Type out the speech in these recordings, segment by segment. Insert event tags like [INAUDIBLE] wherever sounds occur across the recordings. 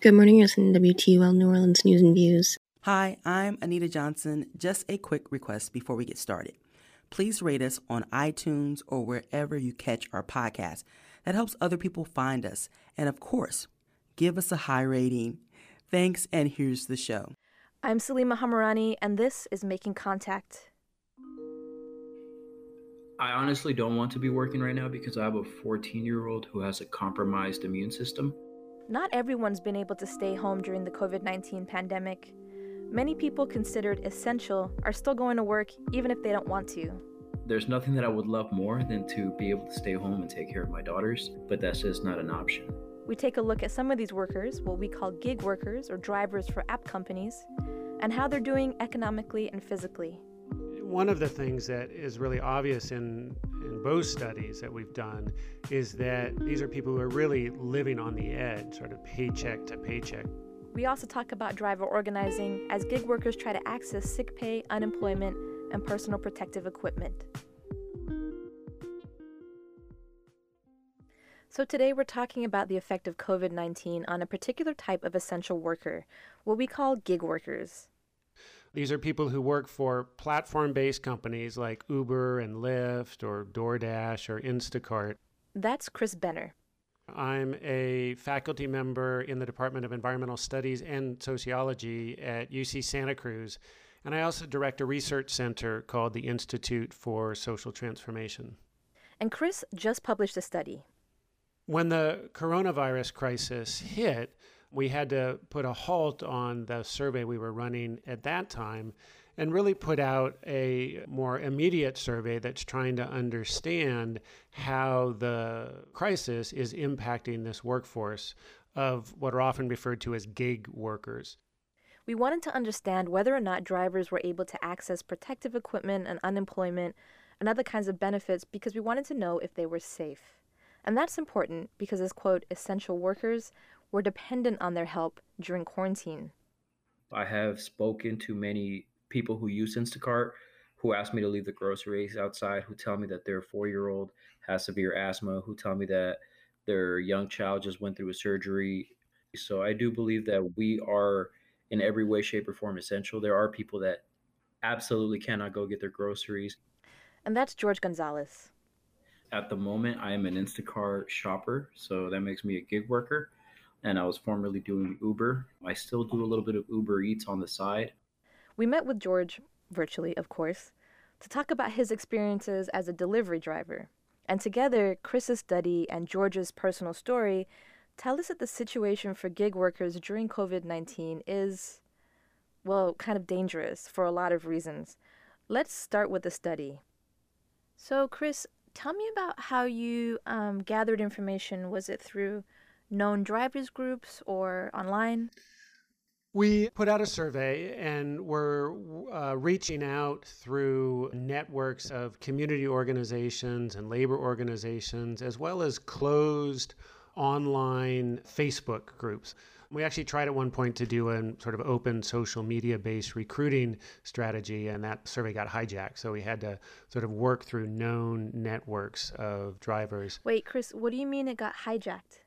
Good morning, you're listening to WTUL New Orleans News and Views. Hi, I'm Anita Johnson. Just a quick request before we get started. Please rate us on iTunes or wherever you catch our podcast. That helps other people find us. And of course, give us a high rating. Thanks, and here's the show. I'm Salima Hamirani, and this is Making Contact. I honestly don't want to be working right now because I have a 14 year old who has a compromised immune system. Not everyone's been able to stay home during the COVID 19 pandemic. Many people considered essential are still going to work even if they don't want to. There's nothing that I would love more than to be able to stay home and take care of my daughters, but that's just not an option. We take a look at some of these workers, what we call gig workers or drivers for app companies, and how they're doing economically and physically. One of the things that is really obvious in, in both studies that we've done is that these are people who are really living on the edge, sort of paycheck to paycheck. We also talk about driver organizing as gig workers try to access sick pay, unemployment, and personal protective equipment. So, today we're talking about the effect of COVID 19 on a particular type of essential worker, what we call gig workers. These are people who work for platform based companies like Uber and Lyft or DoorDash or Instacart. That's Chris Benner. I'm a faculty member in the Department of Environmental Studies and Sociology at UC Santa Cruz. And I also direct a research center called the Institute for Social Transformation. And Chris just published a study. When the coronavirus crisis hit, we had to put a halt on the survey we were running at that time and really put out a more immediate survey that's trying to understand how the crisis is impacting this workforce of what are often referred to as gig workers. We wanted to understand whether or not drivers were able to access protective equipment and unemployment and other kinds of benefits because we wanted to know if they were safe. And that's important because, as quote, essential workers, we're dependent on their help during quarantine. I have spoken to many people who use Instacart who ask me to leave the groceries outside, who tell me that their four year old has severe asthma, who tell me that their young child just went through a surgery. So I do believe that we are in every way, shape, or form essential. There are people that absolutely cannot go get their groceries. And that's George Gonzalez. At the moment, I am an Instacart shopper, so that makes me a gig worker. And I was formerly doing Uber. I still do a little bit of Uber Eats on the side. We met with George, virtually, of course, to talk about his experiences as a delivery driver. And together, Chris's study and George's personal story tell us that the situation for gig workers during COVID 19 is, well, kind of dangerous for a lot of reasons. Let's start with the study. So, Chris, tell me about how you um, gathered information. Was it through known drivers groups or online? We put out a survey and we're uh, reaching out through networks of community organizations and labor organizations, as well as closed online Facebook groups. We actually tried at one point to do a sort of open social media based recruiting strategy, and that survey got hijacked. So we had to sort of work through known networks of drivers. Wait, Chris, what do you mean it got hijacked?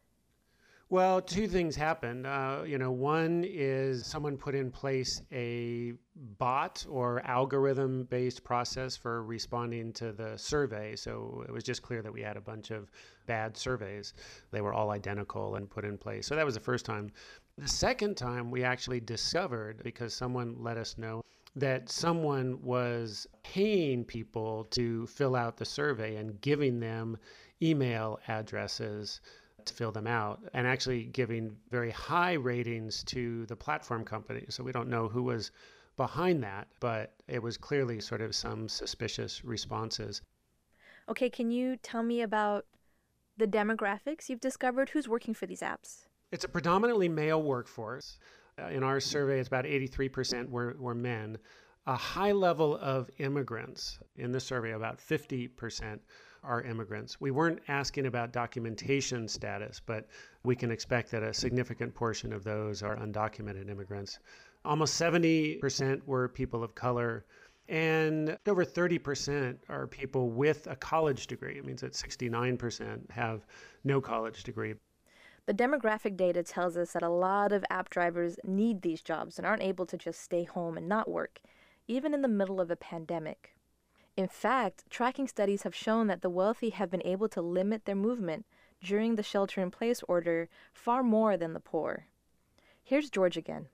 Well, two things happened. Uh, you know, one is someone put in place a bot or algorithm based process for responding to the survey. So it was just clear that we had a bunch of bad surveys. They were all identical and put in place. So that was the first time. The second time we actually discovered, because someone let us know, that someone was paying people to fill out the survey and giving them email addresses to fill them out and actually giving very high ratings to the platform company. So we don't know who was behind that, but it was clearly sort of some suspicious responses. Okay, can you tell me about the demographics you've discovered? Who's working for these apps? It's a predominantly male workforce. Uh, in our survey, it's about 83% were, were men. A high level of immigrants in the survey, about 50%, are immigrants. We weren't asking about documentation status, but we can expect that a significant portion of those are undocumented immigrants. Almost 70% were people of color, and over 30% are people with a college degree. It means that 69% have no college degree. The demographic data tells us that a lot of app drivers need these jobs and aren't able to just stay home and not work, even in the middle of a pandemic. In fact, tracking studies have shown that the wealthy have been able to limit their movement during the shelter in place order far more than the poor. Here's George again.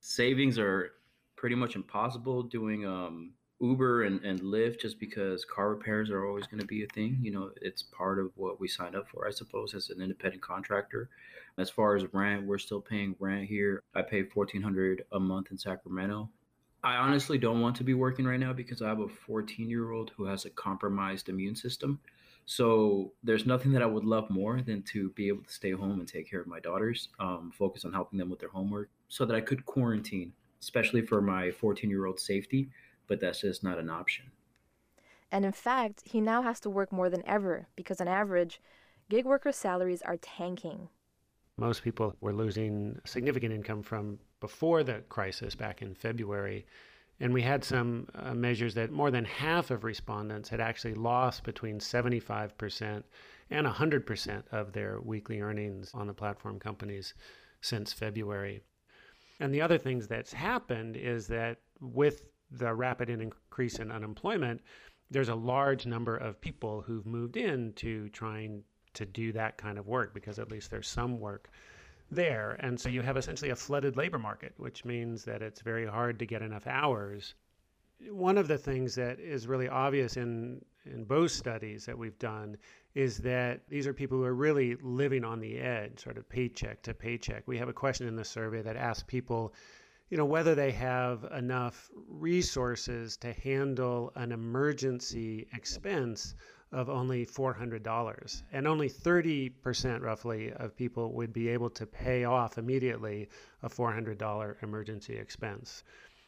Savings are pretty much impossible doing um, Uber and, and Lyft just because car repairs are always going to be a thing. You know, it's part of what we signed up for, I suppose, as an independent contractor. As far as rent, we're still paying rent here. I pay fourteen hundred a month in Sacramento. I honestly don't want to be working right now because I have a 14 year old who has a compromised immune system. So there's nothing that I would love more than to be able to stay home and take care of my daughters, um, focus on helping them with their homework so that I could quarantine, especially for my 14 year old safety but that's just not an option. And in fact, he now has to work more than ever because, on average, gig worker salaries are tanking. Most people were losing significant income from before the crisis back in February. And we had some uh, measures that more than half of respondents had actually lost between 75% and 100% of their weekly earnings on the platform companies since February. And the other things that's happened is that with the rapid increase in unemployment, there's a large number of people who've moved in to trying to do that kind of work because at least there's some work there. And so you have essentially a flooded labor market, which means that it's very hard to get enough hours. One of the things that is really obvious in, in both studies that we've done is that these are people who are really living on the edge, sort of paycheck to paycheck. We have a question in the survey that asks people you know, whether they have enough resources to handle an emergency expense of only $400. And only 30% roughly of people would be able to pay off immediately a $400 emergency expense.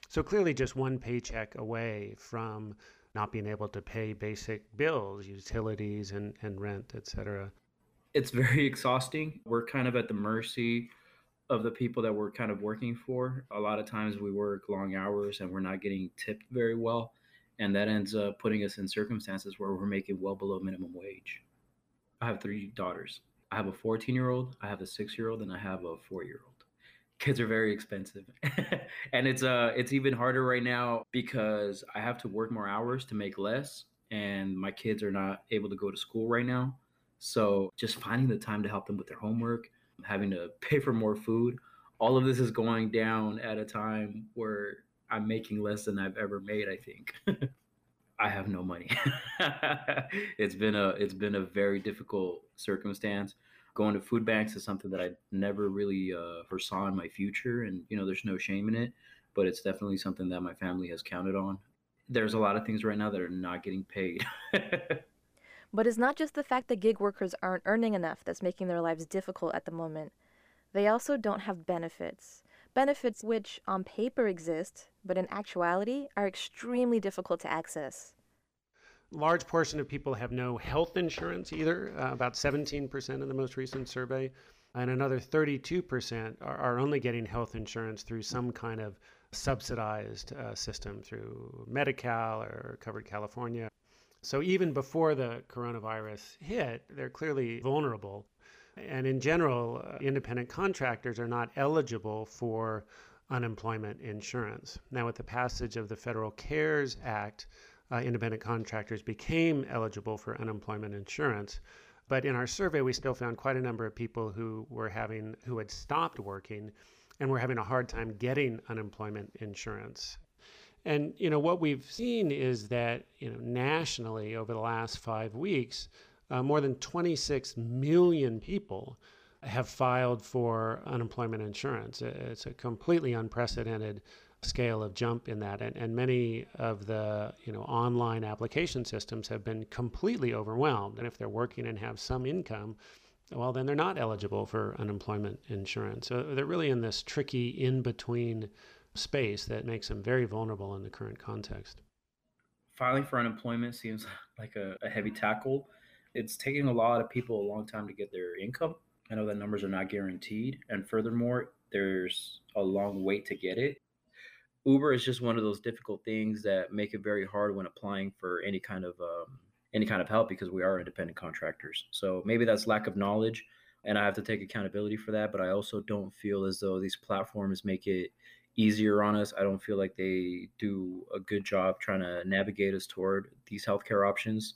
So clearly, just one paycheck away from not being able to pay basic bills, utilities, and, and rent, et cetera. It's very exhausting. We're kind of at the mercy of the people that we're kind of working for. A lot of times we work long hours and we're not getting tipped very well. And that ends up putting us in circumstances where we're making well below minimum wage. I have three daughters. I have a 14 year old, I have a six year old, and I have a four year old. Kids are very expensive. [LAUGHS] and it's uh it's even harder right now because I have to work more hours to make less and my kids are not able to go to school right now. So just finding the time to help them with their homework, having to pay for more food. All of this is going down at a time where I'm making less than I've ever made, I think. [LAUGHS] I have no money. [LAUGHS] it's been a it's been a very difficult circumstance. Going to food banks is something that I never really uh, foresaw in my future, and you know, there's no shame in it, but it's definitely something that my family has counted on. There's a lot of things right now that are not getting paid. [LAUGHS] But it's not just the fact that gig workers aren't earning enough that's making their lives difficult at the moment. They also don't have benefits. Benefits which, on paper, exist, but in actuality are extremely difficult to access. Large portion of people have no health insurance either, uh, about 17% in the most recent survey, and another 32% are, are only getting health insurance through some kind of subsidized uh, system through Medi-Cal or Covered California. So even before the coronavirus hit, they're clearly vulnerable. And in general, uh, independent contractors are not eligible for unemployment insurance. Now, with the passage of the Federal CARES Act, uh, independent contractors became eligible for unemployment insurance. But in our survey, we still found quite a number of people who were having, who had stopped working and were having a hard time getting unemployment insurance. And you know what we've seen is that you know nationally over the last five weeks, uh, more than 26 million people have filed for unemployment insurance. It's a completely unprecedented scale of jump in that, and, and many of the you know online application systems have been completely overwhelmed. And if they're working and have some income, well, then they're not eligible for unemployment insurance. So they're really in this tricky in between space that makes them very vulnerable in the current context. Filing for unemployment seems [LAUGHS] like a, a heavy tackle. It's taking a lot of people a long time to get their income. I know that numbers are not guaranteed. And furthermore, there's a long wait to get it. Uber is just one of those difficult things that make it very hard when applying for any kind of um, any kind of help because we are independent contractors. So maybe that's lack of knowledge and I have to take accountability for that. But I also don't feel as though these platforms make it easier on us. I don't feel like they do a good job trying to navigate us toward these healthcare options.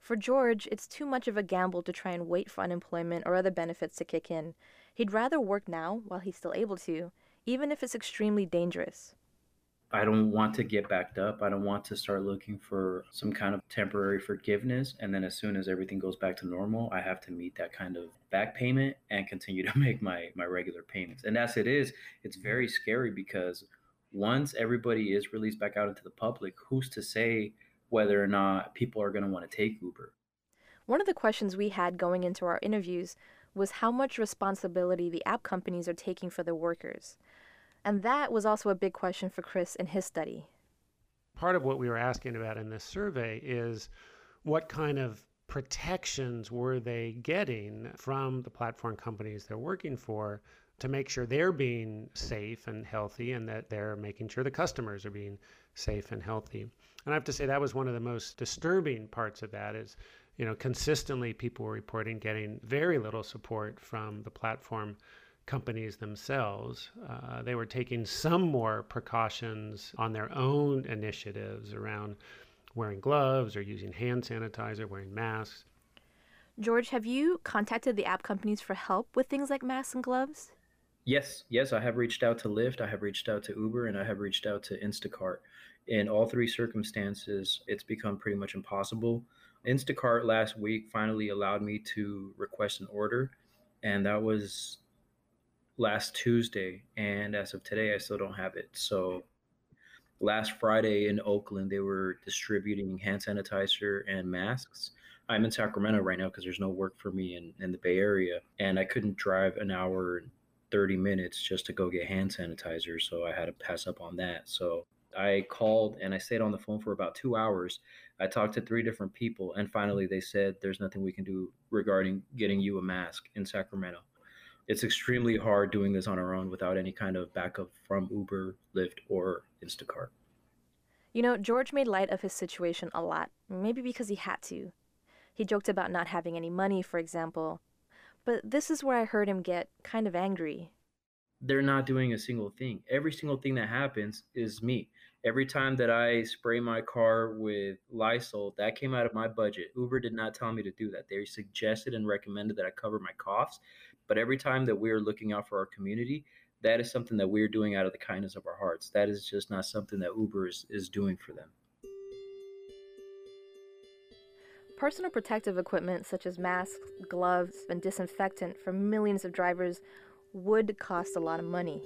For George, it's too much of a gamble to try and wait for unemployment or other benefits to kick in. He'd rather work now while he's still able to, even if it's extremely dangerous. I don't want to get backed up. I don't want to start looking for some kind of temporary forgiveness. And then as soon as everything goes back to normal, I have to meet that kind of back payment and continue [LAUGHS] to make my, my regular payments. And as it is, it's very scary because once everybody is released back out into the public, who's to say whether or not people are going to want to take Uber? One of the questions we had going into our interviews was how much responsibility the app companies are taking for their workers. And that was also a big question for Chris in his study. Part of what we were asking about in this survey is what kind of protections were they getting from the platform companies they're working for to make sure they're being safe and healthy and that they're making sure the customers are being safe and healthy. And I have to say that was one of the most disturbing parts of that is, you know, consistently people were reporting getting very little support from the platform companies themselves. Uh, they were taking some more precautions on their own initiatives around wearing gloves or using hand sanitizer, wearing masks. George, have you contacted the app companies for help with things like masks and gloves? Yes, yes, I have reached out to Lyft, I have reached out to Uber, and I have reached out to Instacart. In all three circumstances, it's become pretty much impossible. Instacart last week finally allowed me to request an order, and that was last Tuesday, and as of today, I still don't have it. So last Friday in Oakland, they were distributing hand sanitizer and masks. I'm in Sacramento right now because there's no work for me in, in the Bay Area, and I couldn't drive an hour 30 minutes just to go get hand sanitizer. So I had to pass up on that. So I called and I stayed on the phone for about two hours. I talked to three different people, and finally they said there's nothing we can do regarding getting you a mask in Sacramento it's extremely hard doing this on our own without any kind of backup from Uber, Lyft, or Instacart. You know, George made light of his situation a lot, maybe because he had to. He joked about not having any money, for example. But this is where I heard him get kind of angry. They're not doing a single thing. Every single thing that happens is me. Every time that I spray my car with Lysol, that came out of my budget. Uber did not tell me to do that. They suggested and recommended that I cover my coughs, but every time that we're looking out for our community, that is something that we're doing out of the kindness of our hearts. That is just not something that Uber is, is doing for them. Personal protective equipment such as masks, gloves, and disinfectant for millions of drivers would cost a lot of money.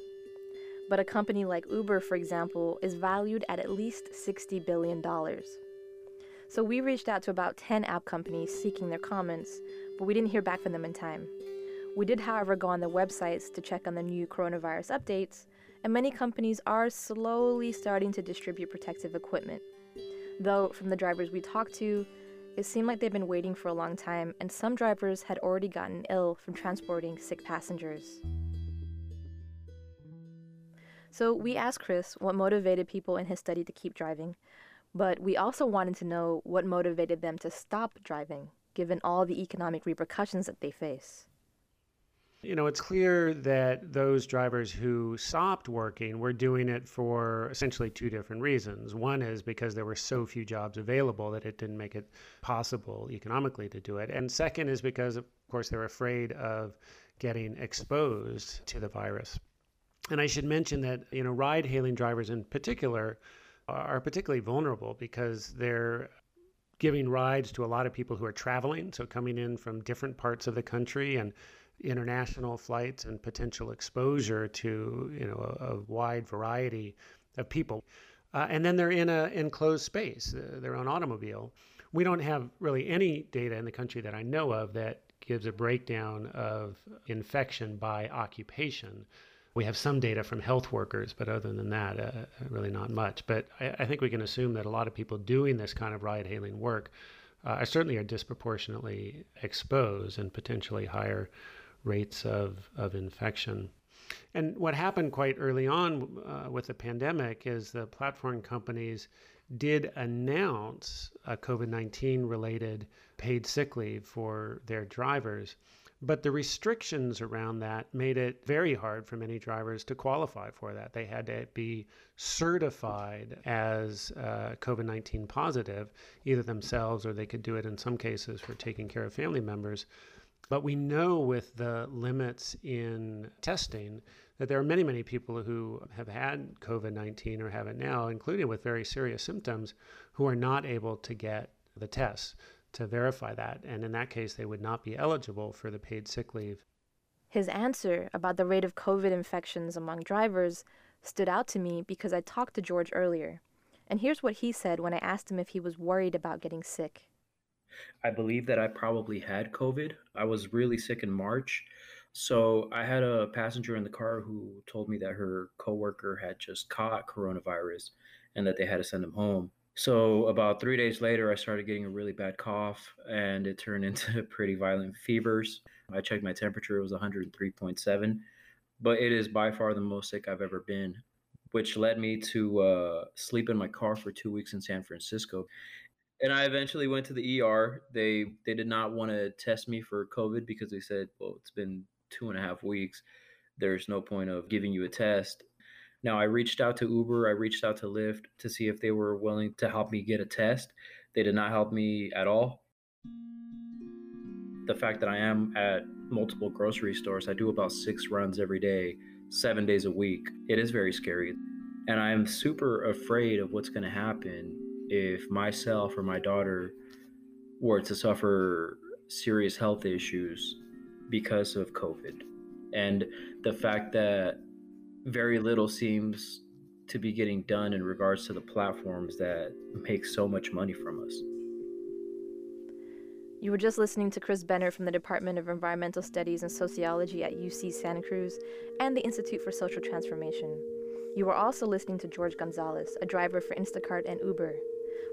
But a company like Uber, for example, is valued at at least $60 billion. So we reached out to about 10 app companies seeking their comments, but we didn't hear back from them in time. We did, however, go on their websites to check on the new coronavirus updates, and many companies are slowly starting to distribute protective equipment. Though, from the drivers we talked to, it seemed like they'd been waiting for a long time, and some drivers had already gotten ill from transporting sick passengers. So, we asked Chris what motivated people in his study to keep driving, but we also wanted to know what motivated them to stop driving, given all the economic repercussions that they face. You know, it's clear that those drivers who stopped working were doing it for essentially two different reasons. One is because there were so few jobs available that it didn't make it possible economically to do it. And second is because, of course, they were afraid of getting exposed to the virus. And I should mention that, you know, ride hailing drivers in particular are particularly vulnerable because they're giving rides to a lot of people who are traveling, so coming in from different parts of the country and international flights and potential exposure to you know a, a wide variety of people. Uh, and then they're in an enclosed space, uh, their own automobile. We don't have really any data in the country that I know of that gives a breakdown of infection by occupation. We have some data from health workers, but other than that, uh, really not much. But I, I, think we can assume that a lot of people doing this kind of ride hailing work uh, certainly are disproportionately exposed and potentially higher rates of, of infection. And what happened quite early on uh, with the pandemic is the platform companies did announce a COVID 19 related paid sick leave for their drivers. But the restrictions around that made it very hard for many drivers to qualify for that. They had to be certified as uh, COVID 19 positive, either themselves or they could do it in some cases for taking care of family members. But we know with the limits in testing that there are many, many people who have had COVID 19 or have it now, including with very serious symptoms, who are not able to get the tests to verify that. And in that case, they would not be eligible for the paid sick leave. His answer about the rate of COVID infections among drivers stood out to me because I talked to George earlier. And here's what he said when I asked him if he was worried about getting sick. I believe that I probably had COVID. I was really sick in March. So I had a passenger in the car who told me that her coworker had just caught coronavirus and that they had to send him home. So about three days later, I started getting a really bad cough, and it turned [LAUGHS] into pretty violent fevers. I checked my temperature; it was 103.7, but it is by far the most sick I've ever been, which led me to uh, sleep in my car for two weeks in San Francisco. And I eventually went to the ER. They they did not want to test me for COVID because they said, well, it's been two and a half weeks. There's no point of giving you a test. Now, I reached out to Uber, I reached out to Lyft to see if they were willing to help me get a test. They did not help me at all. The fact that I am at multiple grocery stores, I do about six runs every day, seven days a week. It is very scary. And I'm super afraid of what's going to happen if myself or my daughter were to suffer serious health issues because of COVID. And the fact that very little seems to be getting done in regards to the platforms that make so much money from us. You were just listening to Chris Benner from the Department of Environmental Studies and Sociology at UC Santa Cruz and the Institute for Social Transformation. You were also listening to George Gonzalez, a driver for Instacart and Uber.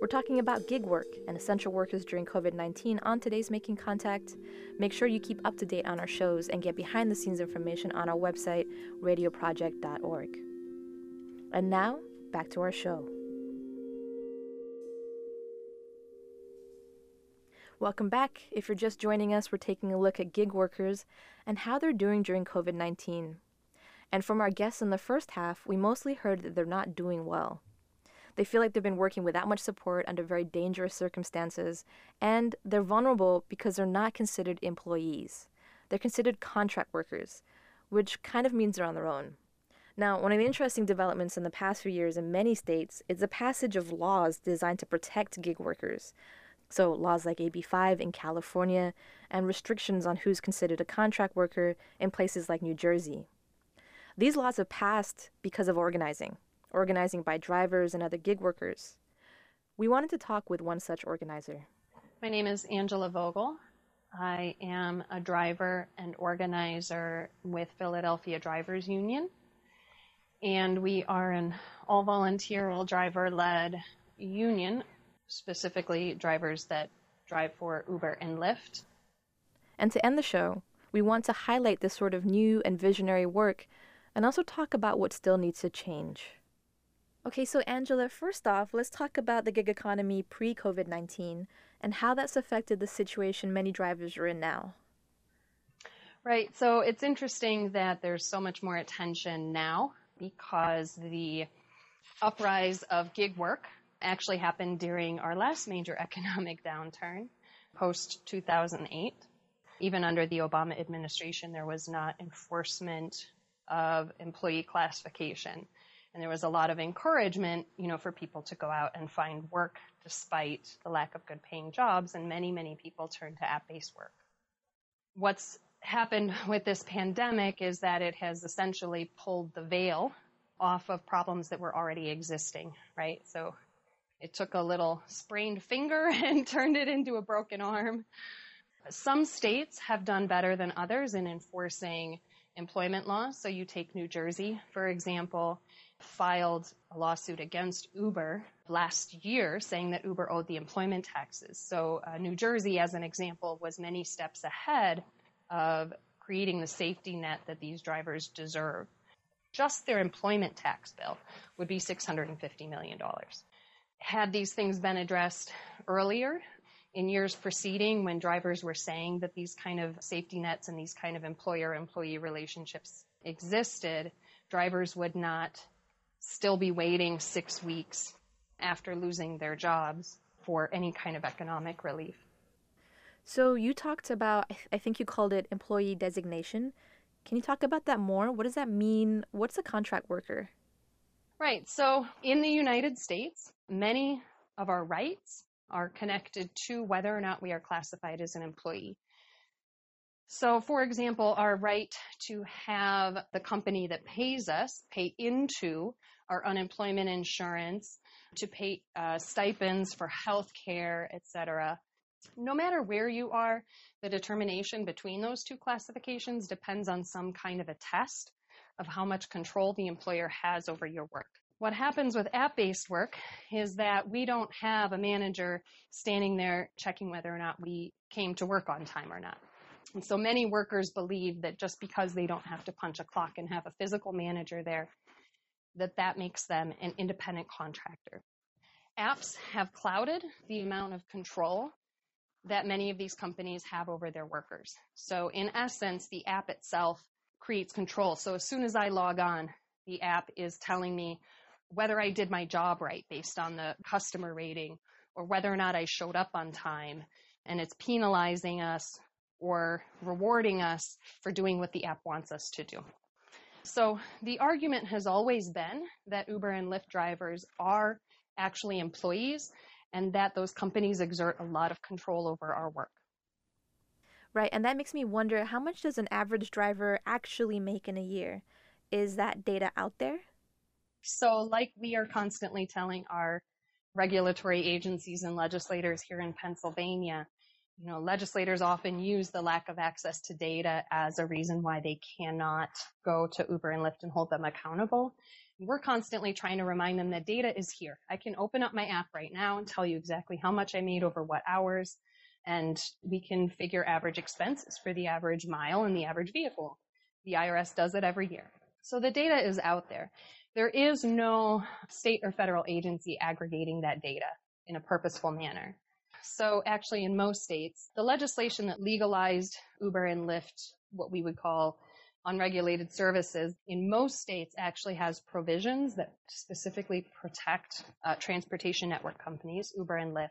We're talking about gig work and essential workers during COVID 19 on today's Making Contact. Make sure you keep up to date on our shows and get behind the scenes information on our website, radioproject.org. And now, back to our show. Welcome back. If you're just joining us, we're taking a look at gig workers and how they're doing during COVID 19. And from our guests in the first half, we mostly heard that they're not doing well. They feel like they've been working without much support under very dangerous circumstances, and they're vulnerable because they're not considered employees. They're considered contract workers, which kind of means they're on their own. Now, one of the interesting developments in the past few years in many states is the passage of laws designed to protect gig workers. So, laws like AB 5 in California and restrictions on who's considered a contract worker in places like New Jersey. These laws have passed because of organizing organizing by drivers and other gig workers. We wanted to talk with one such organizer. My name is Angela Vogel. I am a driver and organizer with Philadelphia Drivers Union. And we are an all volunteer, all driver led union, specifically drivers that drive for Uber and Lyft. And to end the show, we want to highlight this sort of new and visionary work and also talk about what still needs to change. Okay, so Angela, first off, let's talk about the gig economy pre COVID 19 and how that's affected the situation many drivers are in now. Right, so it's interesting that there's so much more attention now because the uprise of gig work actually happened during our last major [LAUGHS] economic downturn, post 2008. Even under the Obama administration, there was not enforcement of employee classification. And there was a lot of encouragement, you know, for people to go out and find work despite the lack of good paying jobs. And many, many people turned to app based work. What's happened with this pandemic is that it has essentially pulled the veil off of problems that were already existing, right? So it took a little sprained finger [LAUGHS] and turned it into a broken arm. Some states have done better than others in enforcing employment laws. So you take New Jersey, for example, filed a lawsuit against Uber last year saying that Uber owed the employment taxes. So uh, New Jersey, as an example, was many steps ahead of creating the safety net that these drivers deserve. Just their employment tax bill would be $650 million. Had these things been addressed earlier, in years preceding when drivers were saying that these kind of safety nets and these kind of employer employee relationships existed, drivers would not still be waiting six weeks after losing their jobs for any kind of economic relief. So you talked about, I think you called it employee designation. Can you talk about that more? What does that mean? What's a contract worker? Right. So in the United States, many of our rights are connected to whether or not we are classified as an employee. So, for example, our right to have the company that pays us pay into our unemployment insurance, to pay uh, stipends for health care, etc. No matter where you are, the determination between those two classifications depends on some kind of a test of how much control the employer has over your work. What happens with app based work is that we don't have a manager standing there checking whether or not we came to work on time or not. And so many workers believe that just because they don't have to punch a clock and have a physical manager there, that that makes them an independent contractor. Apps have clouded the amount of control that many of these companies have over their workers. So in essence, the app itself creates control. So as soon as I log on, the app is telling me whether I did my job right based on the customer rating or whether or not I showed up on time. And it's penalizing us or rewarding us for doing what the app wants us to do. So the argument has always been that Uber and Lyft drivers are actually employees and that those companies exert a lot of control over our work. Right, and that makes me wonder how much does an average driver actually make in a year? Is that data out there? So, like we are constantly telling our regulatory agencies and legislators here in Pennsylvania, you know, legislators often use the lack of access to data as a reason why they cannot go to Uber and Lyft and hold them accountable. We're constantly trying to remind them that data is here. I can open up my app right now and tell you exactly how much I made over what hours, and we can figure average expenses for the average mile and the average vehicle. The IRS does it every year. So the data is out there. There is no state or federal agency aggregating that data in a purposeful manner. So actually in most states, the legislation that legalized Uber and Lyft, what we would call unregulated services, in most states actually has provisions that specifically protect uh, transportation network companies, Uber and Lyft,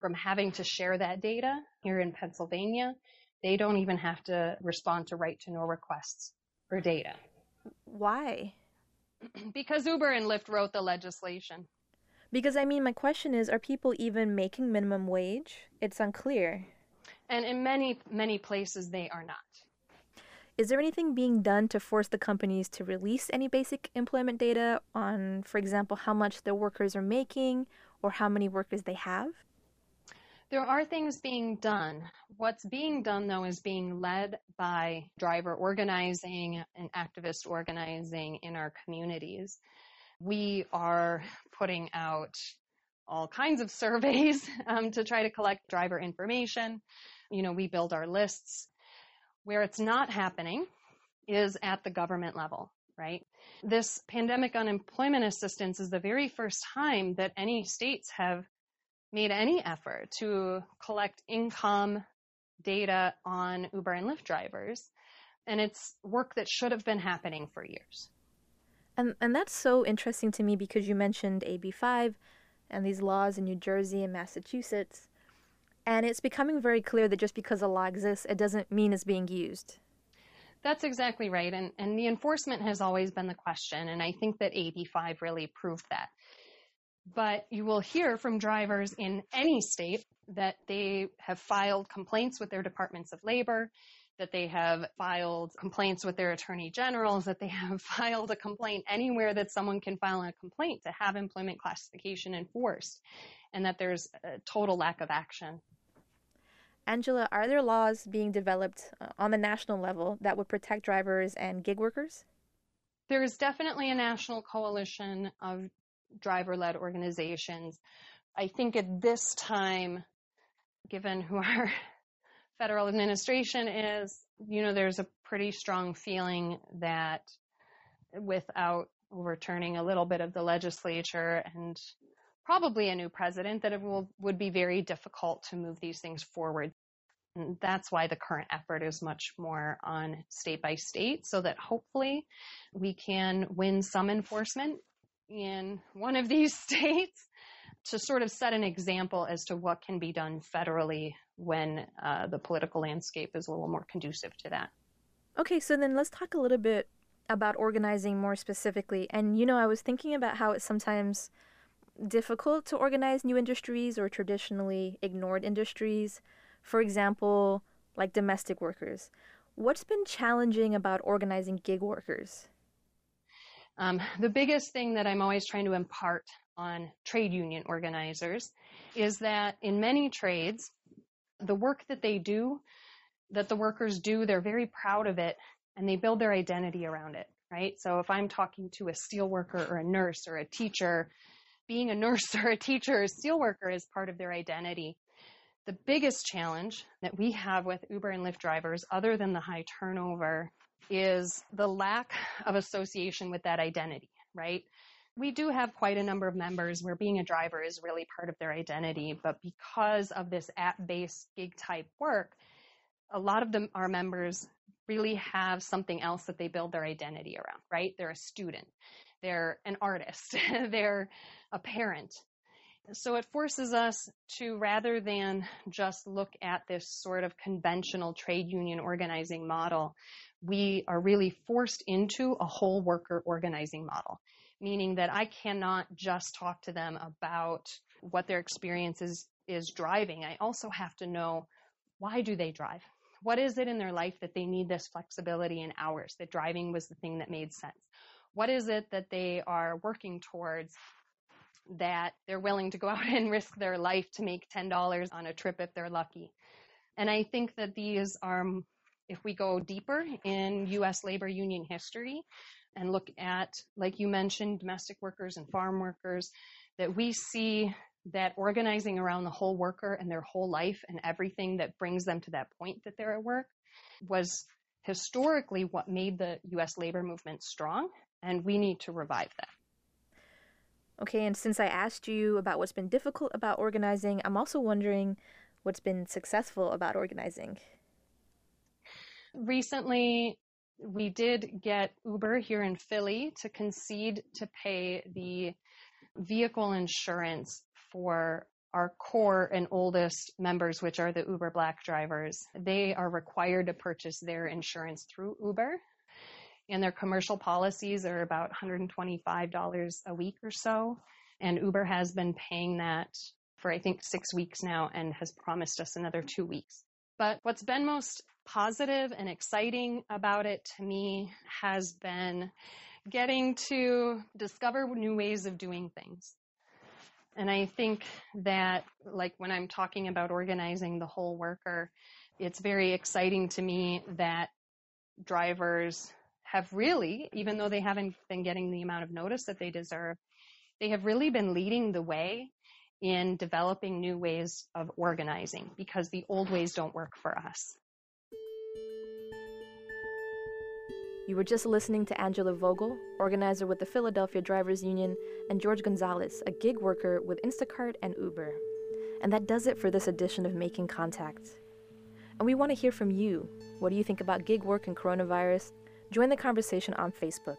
from having to share that data. Here in Pennsylvania, they don't even have to respond to right to know requests for data. Why? [CLEARS THROAT] because Uber and Lyft wrote the legislation. Because I mean, my question is are people even making minimum wage? It's unclear. And in many, many places, they are not. Is there anything being done to force the companies to release any basic employment data on, for example, how much their workers are making or how many workers they have? There are things being done. What's being done, though, is being led by driver organizing and activist organizing in our communities. We are putting out all kinds of surveys [LAUGHS] um, to try to collect driver information. You know, we build our lists. Where it's not happening is at the government level, right? This pandemic unemployment assistance is the very first time that any states have made any effort to collect income data on Uber and Lyft drivers. And it's work that should have been happening for years. And, and that's so interesting to me because you mentioned AB5 and these laws in New Jersey and Massachusetts. And it's becoming very clear that just because a law exists, it doesn't mean it's being used. That's exactly right. And, and the enforcement has always been the question. And I think that AB5 really proved that but you will hear from drivers in any state that they have filed complaints with their departments of labor, that they have filed complaints with their attorney generals, that they have [LAUGHS] filed a complaint anywhere that someone can file a complaint to have employment classification enforced, and that there's a total lack of action. Angela, are there laws being developed uh, on the national level that would protect drivers and gig workers? There is definitely a national coalition of driver led organizations. I think at this time, given who our federal administration is, you know, there's a pretty strong feeling that without overturning a little bit of the legislature and probably a new president that it will, would be very difficult to move these things forward. And that's why the current effort is much more on state by state so that hopefully we can win some enforcement in one of these [LAUGHS] states to sort of set an example as to what can be done federally when uh, the political landscape is a little more conducive to that. Okay, so then let's talk a little bit about organizing more specifically. And you know, I was thinking about how it's sometimes difficult to organize new industries or traditionally ignored industries. For example, like domestic workers. What's been challenging about organizing gig workers? Um, the biggest thing that I'm always trying to impart on trade union organizers is that in many trades, the work that they do, that the workers do, they're very proud of it and they build their identity around it, right? So if I'm talking to a steel worker or a nurse or a teacher, being a nurse [LAUGHS] or a teacher or a steel worker is part of their identity. The biggest challenge that we have with Uber and Lyft drivers, other than the high turnover, is the lack of association with that identity, right? We do have quite a number of members where being a driver is really part of their identity, but because of this app-based gig type work, a lot of them, our members really have something else that they build their identity around, right? They're a student, they're an artist, [LAUGHS] they're a parent. So it forces us to, rather than just look at this sort of conventional trade union organizing model, we are really forced into a whole worker organizing model, meaning that I cannot just talk to them about what their experience is, is driving. I also have to know why do they drive? What is it in their life that they need this flexibility in hours, that driving was the thing that made sense? What is it that they are working towards that they're willing to go [LAUGHS] out and risk their life to make $10 on a trip if they're lucky? And I think that these are, if we go deeper in US labor union history and look at, like you mentioned, domestic workers and farm workers, that we see that organizing around the whole worker and their whole life and everything that brings them to that point that they're at work was historically what made the US labor movement strong, and we need to revive that. Okay, and since I asked you about what's been difficult about organizing, I'm also wondering what's been successful about organizing. Recently, we did get Uber here in Philly to concede to pay the vehicle insurance for our core and oldest members, which are the Uber Black drivers. They are required to purchase their insurance through Uber. And their commercial policies are about $125 a week or so. And Uber has been paying that for, I think, six weeks now and has promised us another two weeks. But what's been most positive and exciting about it to me has been getting to discover new ways of doing things. And I think that, like, when I'm talking about organizing the whole worker, it's very exciting to me that drivers have really, even though they haven't been getting the amount of notice that they deserve, they have really been leading the way in developing new ways of organizing because the old ways don't work for us. You were just listening to Angela Vogel, organizer with the Philadelphia Drivers Union, and George Gonzalez, a gig worker with Instacart and Uber. And that does it for this edition of Making Contact. And we want to hear from you. What do you think about gig work and coronavirus? Join the conversation on Facebook.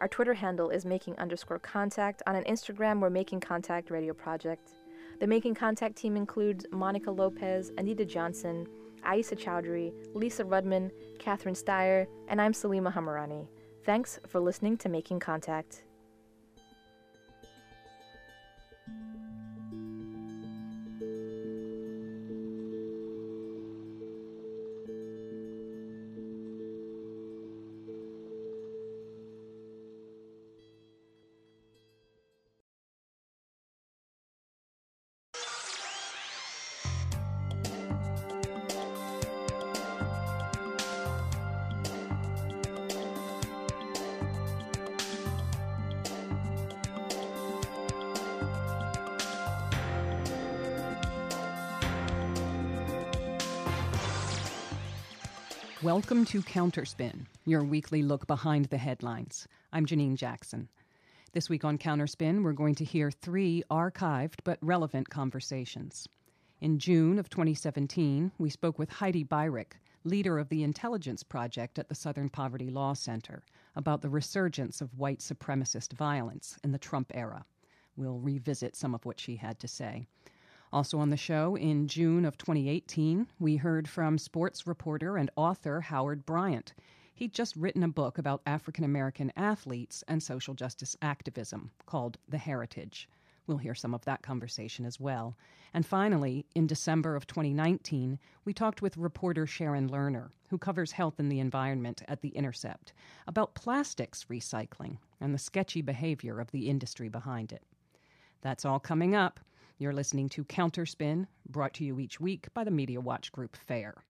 Our Twitter handle is making underscore contact. On an Instagram, we're Making Contact Radio Project. The Making Contact team includes Monica Lopez, Anita Johnson, Aisa Chowdhury, Lisa Rudman, Catherine Steyer, and I'm Salima Hamirani. Thanks for listening to Making Contact. Welcome to Counterspin, your weekly look behind the headlines. I'm Janine Jackson. This week on Counterspin, we're going to hear three archived but relevant conversations. In June of 2017, we spoke with Heidi Beirich, leader of the Intelligence Project at the Southern Poverty Law Center, about the resurgence of white supremacist violence in the Trump era. We'll revisit some of what she had to say. Also on the show, in June of 2018, we heard from sports reporter and author Howard Bryant. He'd just written a book about African American athletes and social justice activism called The Heritage. We'll hear some of that conversation as well. And finally, in December of 2019, we talked with reporter Sharon Lerner, who covers health and the environment at The Intercept, about plastics recycling and the sketchy behavior of the industry behind it. That's all coming up. You're listening to Counterspin, brought to you each week by the Media Watch Group FAIR.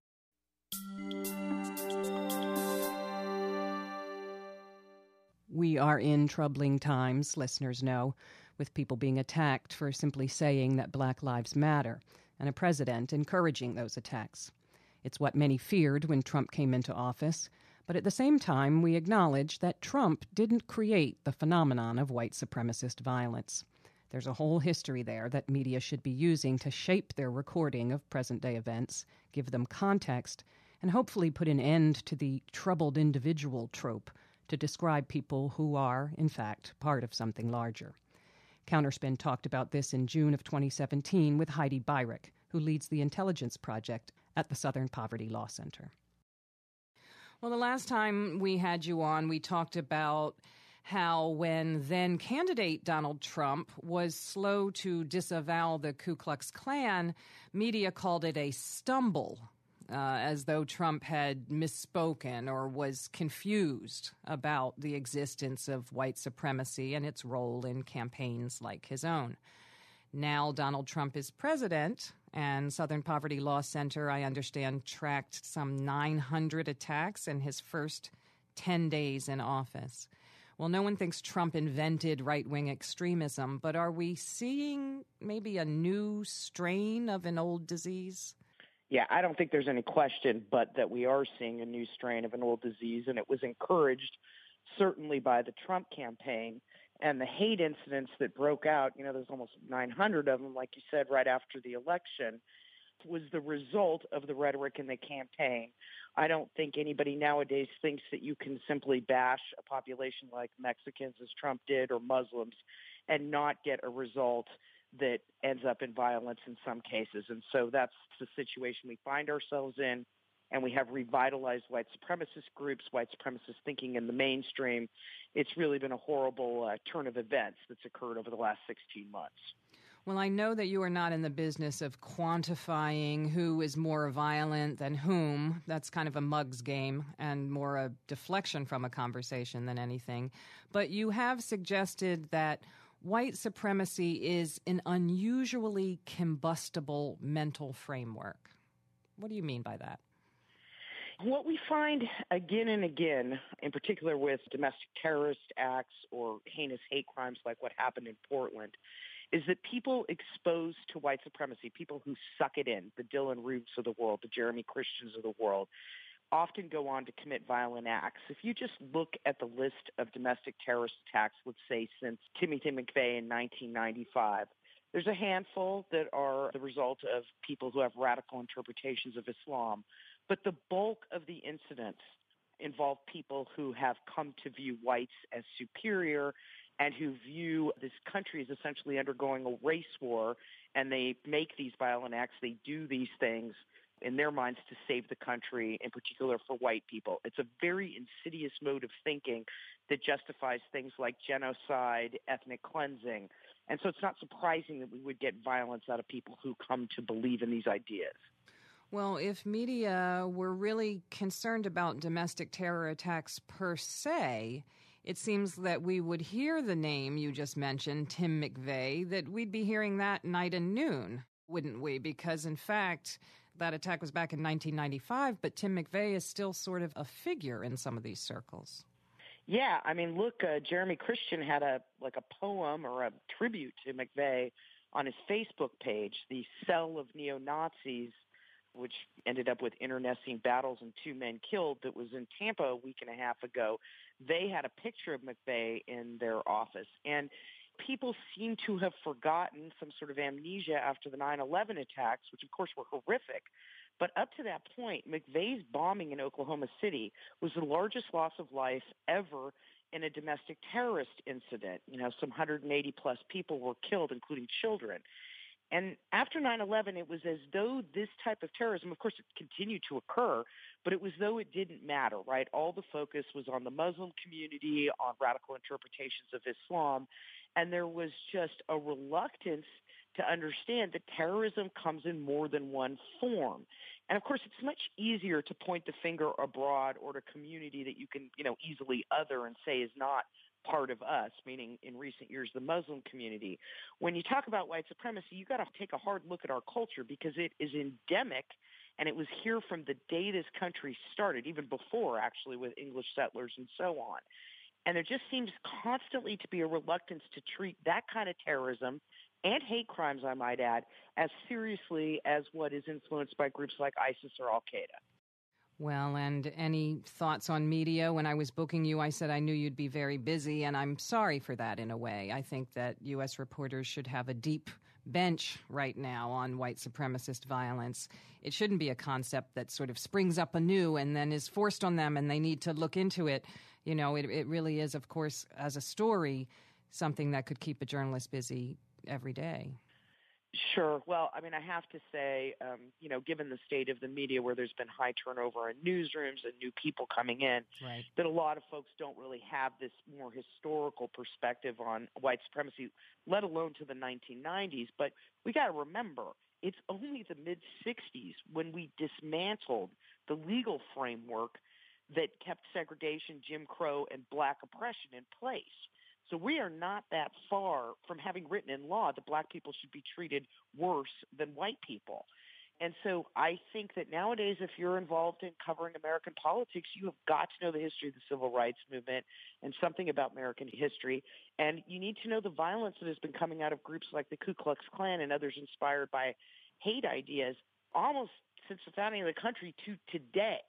We are in troubling times, listeners know, with people being attacked for simply saying that Black Lives Matter, and a president encouraging those attacks. It's what many feared when Trump came into office, but at the same time, we acknowledge that Trump didn't create the phenomenon of white supremacist violence. There's a whole history there that media should be using to shape their recording of present day events, give them context, and hopefully put an end to the troubled individual trope to describe people who are, in fact, part of something larger. Counterspin talked about this in June of 2017 with Heidi Beirich, who leads the Intelligence Project at the Southern Poverty Law Center. Well, the last time we had you on, we talked about how when then candidate Donald Trump was slow to disavow the Ku Klux Klan, media called it a stumble uh, as though Trump had misspoken or was confused about the existence of white supremacy and its role in campaigns like his own. Now Donald Trump is president, and Southern Poverty Law Center, I understand, tracked some 900 attacks in his first 10 days in office. Well, no one thinks Trump invented right wing extremism, but are we seeing maybe a new strain of an old disease? Yeah, I don't think there's any question but that we are seeing a new strain of an old disease, and it was encouraged certainly by the Trump campaign and the hate incidents that broke out. You know, there's almost 900 of them, like you said, right after the election, was the result of the rhetoric in the campaign. I don't think anybody nowadays thinks that you can simply bash a population like Mexicans, as Trump did, or Muslims, and not get a result that ends up in violence in some cases. And so that's the situation we find ourselves in. And we have revitalized white supremacist groups, white supremacist thinking in the mainstream. It's really been a horrible uh, turn of events that's occurred over the last 16 months. Well, I know that you are not in the business of quantifying who is more violent than whom. That's kind of a mug's game and more a deflection from a conversation than anything. But you have suggested that white supremacy is an unusually combustible mental framework. What do you mean by that? What we find again and again, in particular with domestic terrorist acts or heinous hate crimes like what happened in Portland, is that people exposed to white supremacy, people who suck it in, the Dylann Roofs of the world, the Jeremy Christians of the world, often go on to commit violent acts. If you just look at the list of domestic terrorist attacks, let's say since Timothy McVeigh in 1995, there's a handful that are the result of people who have radical interpretations of Islam. But the bulk of the incidents involve people who have come to view whites as superior and who view this country as essentially undergoing a race war and they make these violent acts, they do these things in their minds to save the country, in particular for white people. It's a very insidious mode of thinking that justifies things like genocide, ethnic cleansing. And so it's not surprising that we would get violence out of people who come to believe in these ideas. Well, if media were really concerned about domestic terror attacks per se, it seems that we would hear the name you just mentioned, Tim McVeigh, that we'd be hearing that night and noon, wouldn't we? Because, in fact, that attack was back in 1995, but Tim McVeigh is still sort of a figure in some of these circles. Yeah, I mean, look, uh, Jeremy Christian had a like a poem or a tribute to McVeigh on his Facebook page, the cell of neo Nazis which ended up with internecine battles and two men killed, that was in Tampa a week and a half ago, they had a picture of McVeigh in their office. And people seem to have forgotten some sort of amnesia after the 9-11 attacks, which of course were horrific. But up to that point, McVeigh's bombing in Oklahoma City was the largest loss of life ever in a domestic terrorist incident. You know, some 180 plus people were killed, including children. And after 9-11, it was as though this type of terrorism, of course, it continued to occur, but it was though it didn't matter, right? All the focus was on the Muslim community, on radical interpretations of Islam, and there was just a reluctance to understand that terrorism comes in more than one form. And of course, it's much easier to point the finger abroad or to community that you can, you know, easily other and say is not part of us, meaning in recent years the Muslim community. When you talk about white supremacy, you got to take a hard look at our culture because it is endemic and it was here from the day this country started, even before actually with English settlers and so on. And there just seems constantly to be a reluctance to treat that kind of terrorism and hate crimes, I might add, as seriously as what is influenced by groups like ISIS or Al Qaeda. Well, and any thoughts on media? When I was booking you, I said I knew you'd be very busy, and I'm sorry for that in a way. I think that U.S. reporters should have a deep bench right now on white supremacist violence. It shouldn't be a concept that sort of springs up anew and then is forced on them and they need to look into it. You know, it, it really is, of course, as a story, something that could keep a journalist busy every day. Sure. Well, I mean, I have to say, um, you know, given the state of the media where there's been high turnover in newsrooms and new people coming in, right. that a lot of folks don't really have this more historical perspective on white supremacy, let alone to the 1990s. But we got to remember, it's only the mid 60s when we dismantled the legal framework that kept segregation, Jim Crow, and black oppression in place. So we are not that far from having written in law that black people should be treated worse than white people. And so I think that nowadays, if you're involved in covering American politics, you have got to know the history of the civil rights movement and something about American history. And you need to know the violence that has been coming out of groups like the Ku Klux Klan and others inspired by hate ideas almost since the founding of the country to today.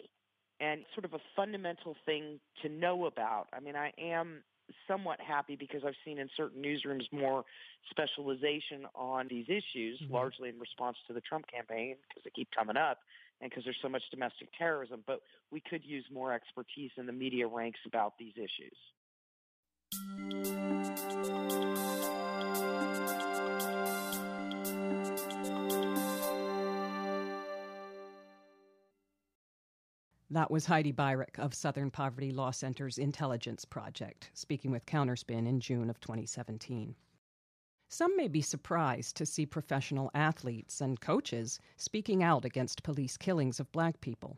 And sort of a fundamental thing to know about. I mean, I am somewhat happy because I've seen in certain newsrooms more specialization on these issues, mm-hmm. largely in response to the Trump campaign because they keep coming up and because there's so much domestic terrorism. But we could use more expertise in the media ranks about these issues. That was Heidi Beirich of Southern Poverty Law Center's Intelligence Project, speaking with Counterspin in June of 2017. Some may be surprised to see professional athletes and coaches speaking out against police killings of black people.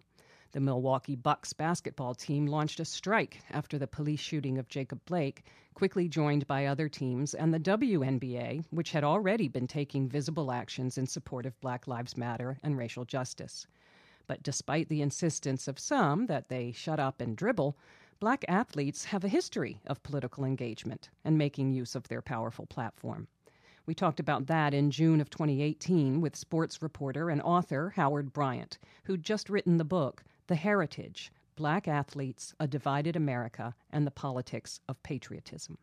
The Milwaukee Bucks basketball team launched a strike after the police shooting of Jacob Blake, quickly joined by other teams and the WNBA, which had already been taking visible actions in support of Black Lives Matter and racial justice. But despite the insistence of some that they shut up and dribble, black athletes have a history of political engagement and making use of their powerful platform. We talked about that in June of 2018 with sports reporter and author Howard Bryant, who'd just written the book, The Heritage Black Athletes, A Divided America, and the Politics of Patriotism.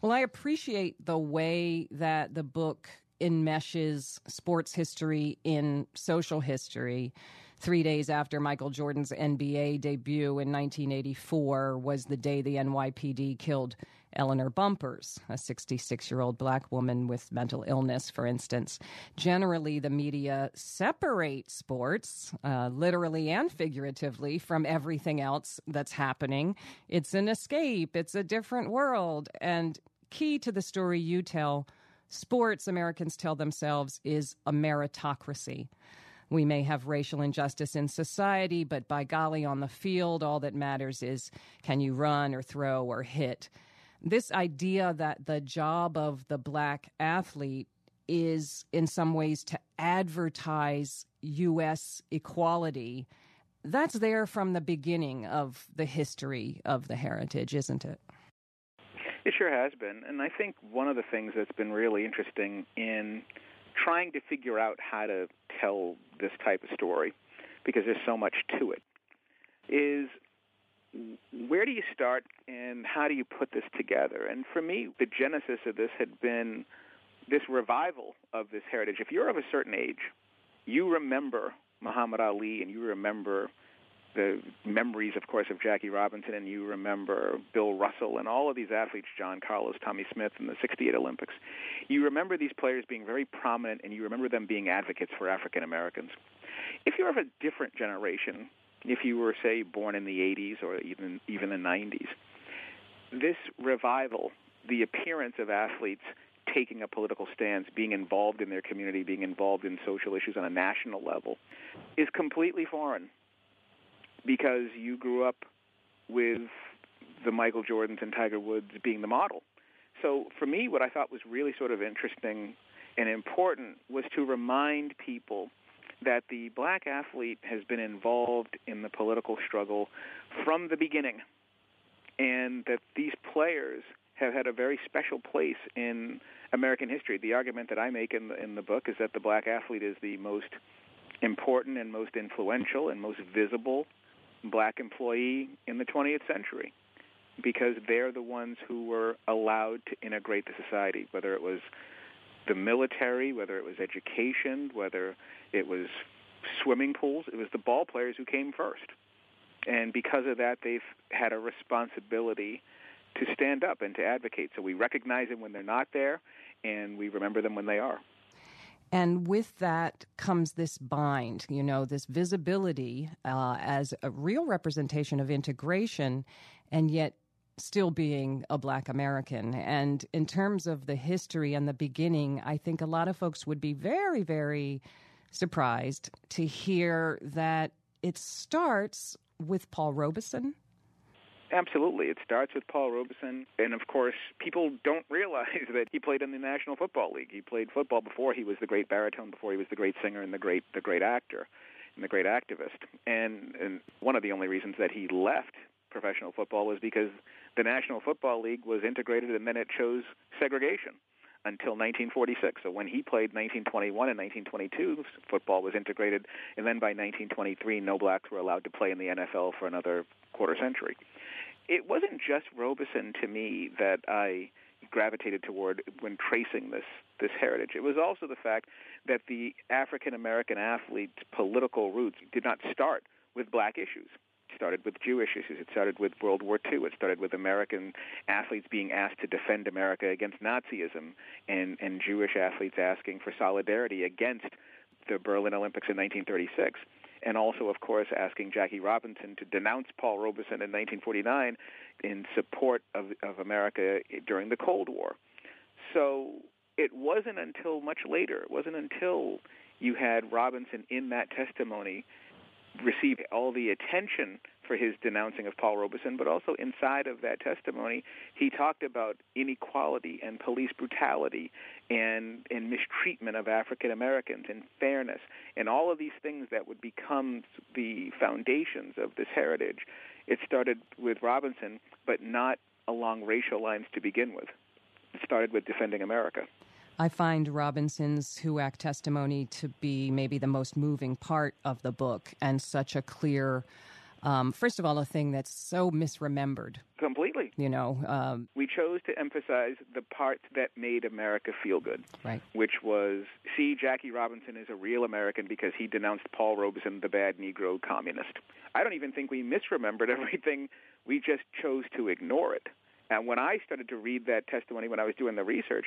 Well, I appreciate the way that the book enmeshes sports history in social history. Three days after Michael Jordan's NBA debut in 1984 was the day the NYPD killed Eleanor Bumpurs, a 66 year old black woman with mental illness, for instance. Generally, the media separate sports, uh, literally and figuratively, from everything else that's happening. It's an escape, it's a different world. And key to the story you tell sports, Americans tell themselves, is a meritocracy. We may have racial injustice in society, but by golly, on the field, all that matters is can you run or throw or hit. This idea that the job of the black athlete is, in some ways, to advertise U.S. equality, that's there from the beginning of the history of the heritage, isn't it? It sure has been. And I think one of the things that's been really interesting in trying to figure out how to tell this type of story because there's so much to it is where do you start and how do you put this together? And for me, the genesis of this had been this revival of this heritage. If you're of a certain age, you remember Muhammad Ali and you remember the memories, of course, of Jackie Robinson, and you remember Bill Russell and all of these athletes, John Carlos, Tommie Smith, in the 68 Olympics. You remember these players being very prominent, and you remember them being advocates for African Americans. If you're of a different generation, if you were, say, born in the 80s or even even the 90s, this revival, the appearance of athletes taking a political stance, being involved in their community, being involved in social issues on a national level, is completely foreign because you grew up with the Michael Jordans and Tiger Woods being the model. So for me, what I thought was really sort of interesting and important was to remind people that the black athlete has been involved in the political struggle from the beginning and that these players have had a very special place in American history. The argument that I make in the, in the book is that the black athlete is the most important and most influential and most visible black employee in the 20th century because they're the ones who were allowed to integrate the society, whether it was the military, whether it was education, whether it was swimming pools. It was the ball players who came first. And because of that, they've had a responsibility to stand up and to advocate. So we recognize them when they're not there, and we remember them when they are. And with that comes this bind, you know, this visibility uh, as a real representation of integration, and yet still being a black American. And in terms of the history and the beginning, I think a lot of folks would be very, very surprised to hear that it starts with Paul Robeson. Absolutely. It starts with Paul Robeson. And of course, people don't realize [LAUGHS] that he played in the National Football League. He played football before he was the great baritone, before he was the great singer and the great the great actor and the great activist. And and one of the only reasons that he left professional football was because the National Football League was integrated and then it chose segregation until 1946. So when he played 1921 and 1922, football was integrated, and then by 1923, no blacks were allowed to play in the NFL for another quarter century. It wasn't just Robeson to me that I gravitated toward when tracing this this heritage. It was also the fact that the African American athlete's political roots did not start with black issues It started with Jewish issues. It started with World War II. It started with American athletes being asked to defend America against Nazism, and and Jewish athletes asking for solidarity against the Berlin Olympics in 1936 and also, of course, asking Jackie Robinson to denounce Paul Robeson in 1949 in support of, of America during the Cold War. So it wasn't until much later, it wasn't until you had Robinson in that testimony received all the attention for his denouncing of Paul Robeson, but also inside of that testimony, he talked about inequality and police brutality and, and mistreatment of African Americans and fairness and all of these things that would become the foundations of this heritage. It started with Robinson, but not along racial lines to begin with. It started with defending America. I find Robinson's HUAC testimony to be maybe the most moving part of the book and such a clear, um, first of all, a thing that's so misremembered. Completely. You know, um, we chose to emphasize the parts that made America feel good. Right. Which was see, Jackie Robinson is a real American because he denounced Paul Robeson, the bad Negro communist. I don't even think we misremembered [LAUGHS] everything. We just chose to ignore it. And when I started to read that testimony when I was doing the research,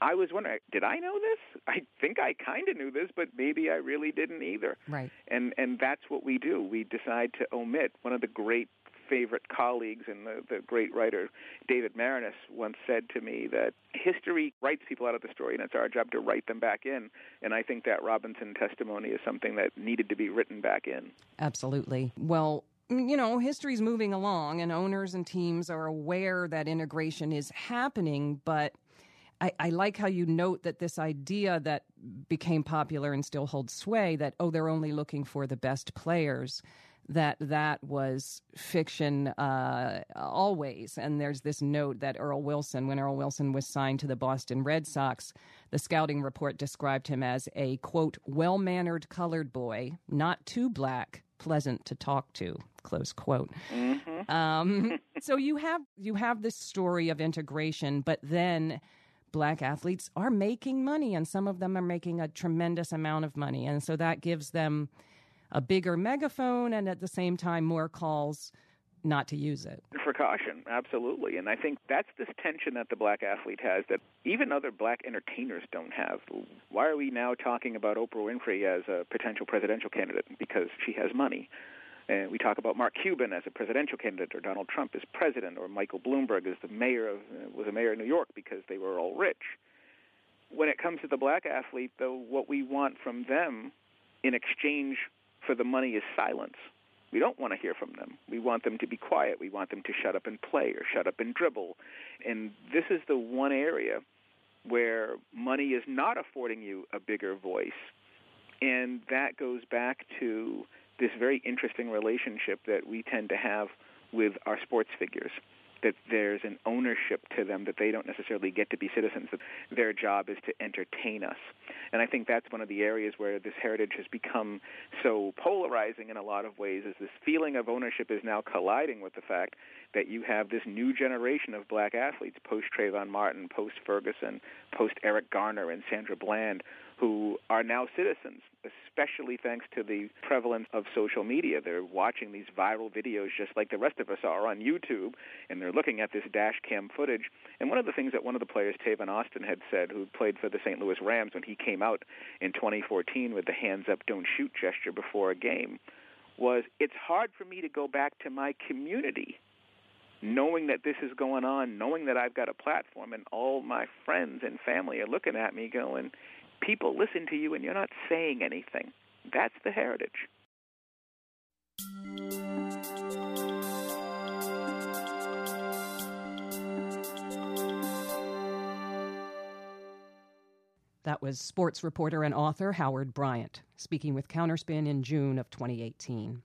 I was wondering, did I know this? I think I kind of knew this, but maybe I really didn't either. Right. And and that's what we do. We decide to omit. One of the great favorite colleagues and the, the great writer David Maraniss once said to me that history writes people out of the story, and it's our job to write them back in. And I think that Robinson testimony is something that needed to be written back in. Absolutely. Well, you know, history's moving along, and owners and teams are aware that integration is happening, but I, I, like how you note that this idea that became popular and still holds sway that, oh, they're only looking for the best players. that that was fiction uh, always. And there's this note that Earl Wilson, when Earl Wilson was signed to the Boston Red Sox, the scouting report described him as a quote well mannered colored boy, not too black, pleasant to talk to close quote. Mm-hmm. Um, [LAUGHS] so you have you have this story of integration, but then black athletes are making money, and some of them are making a tremendous amount of money, and so that gives them a bigger megaphone, and at the same time more calls not to use it. For caution, absolutely. And I think that's this tension that the black athlete has that even other black entertainers don't have. Why are we now talking about Oprah Winfrey as a potential presidential candidate? Because she has money. And we talk about Mark Cuban as a presidential candidate, or Donald Trump as president, or Michael Bloomberg as the mayor of uh, was a mayor of New York because they were all rich. When it comes to the black athlete, though, what we want from them in exchange for the money is silence. We don't want to hear from them. We want them to be quiet. We want them to shut up and play or shut up and dribble. And this is the one area where money is not affording you a bigger voice. And that goes back to this very interesting relationship that we tend to have with our sports figures that there's an ownership to them that they don't necessarily get to be citizens. That their job is to entertain us. And i think that's one of the areas where this heritage has become so polarizing in a lot of ways is this feeling of ownership is now colliding with the fact that you have this new generation of black athletes post Trayvon Martin post Ferguson post Eric Garner and Sandra Bland who are now citizens, especially thanks to the prevalence of social media. They're watching these viral videos just like the rest of us are on YouTube, and they're looking at this dash cam footage. And one of the things that one of the players, Tavon Austin, had said, who played for the St. Louis Rams when he came out in 2014 with the hands up, don't shoot gesture before a game, was it's hard for me to go back to my community knowing that this is going on, knowing that I've got a platform, and all my friends and family are looking at me going, people listen to you and you're not saying anything. That's the heritage. That was sports reporter and author Howard Bryant, speaking with Counterspin in June of 2018.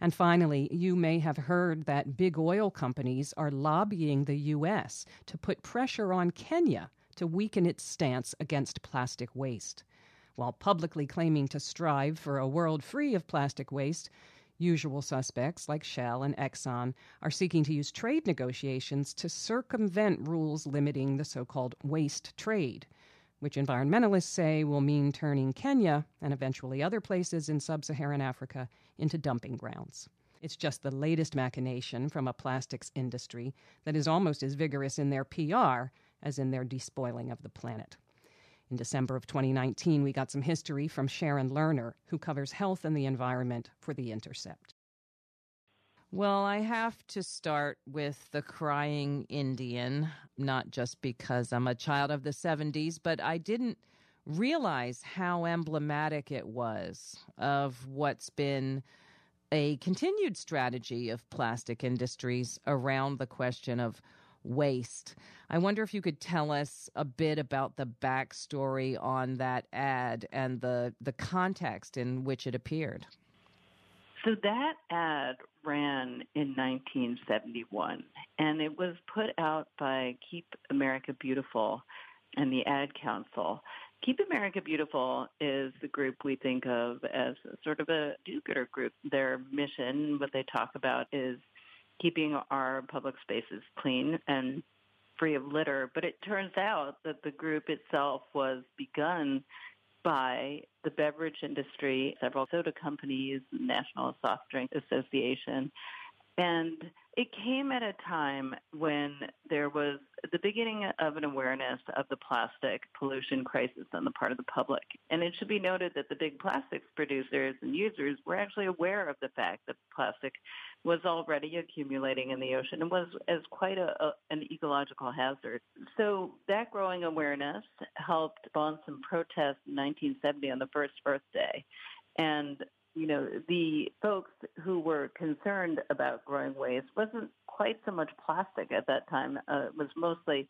And finally, you may have heard that big oil companies are lobbying the U.S. to put pressure on Kenya to weaken its stance against plastic waste. While publicly claiming to strive for a world free of plastic waste, usual suspects like Shell and Exxon are seeking to use trade negotiations to circumvent rules limiting the so called waste trade, which environmentalists say will mean turning Kenya and eventually other places in sub Saharan Africa into dumping grounds. It's just the latest machination from a plastics industry that is almost as vigorous in their PR as in their despoiling of the planet. In December of 2019, we got some history from Sharon Lerner, who covers health and the environment for The Intercept. Well, I have to start with the crying Indian, not just because I'm a child of the 70s, but I didn't realize how emblematic it was of what's been a continued strategy of plastic industries around the question of waste. I wonder if you could tell us a bit about the backstory on that ad and the the context in which it appeared. So that ad ran in 1971, and it was put out by Keep America Beautiful and the Ad Council. Keep America Beautiful is the group we think of as sort of a do-gooder group. Their mission, what they talk about, is keeping our public spaces clean and free of litter. But it turns out that the group itself was begun by the beverage industry, several soda companies, National Soft Drink Association. And it came at a time when there was the beginning of an awareness of the plastic pollution crisis on the part of the public. And it should be noted that the big plastics producers and users were actually aware of the fact that plastic was already accumulating in the ocean and was as quite a, a, an ecological hazard. So that growing awareness helped spawn some protests in 1970 on the first Earth Day. And you know, the folks who were concerned about growing waste wasn't quite so much plastic at that time. Uh, it was mostly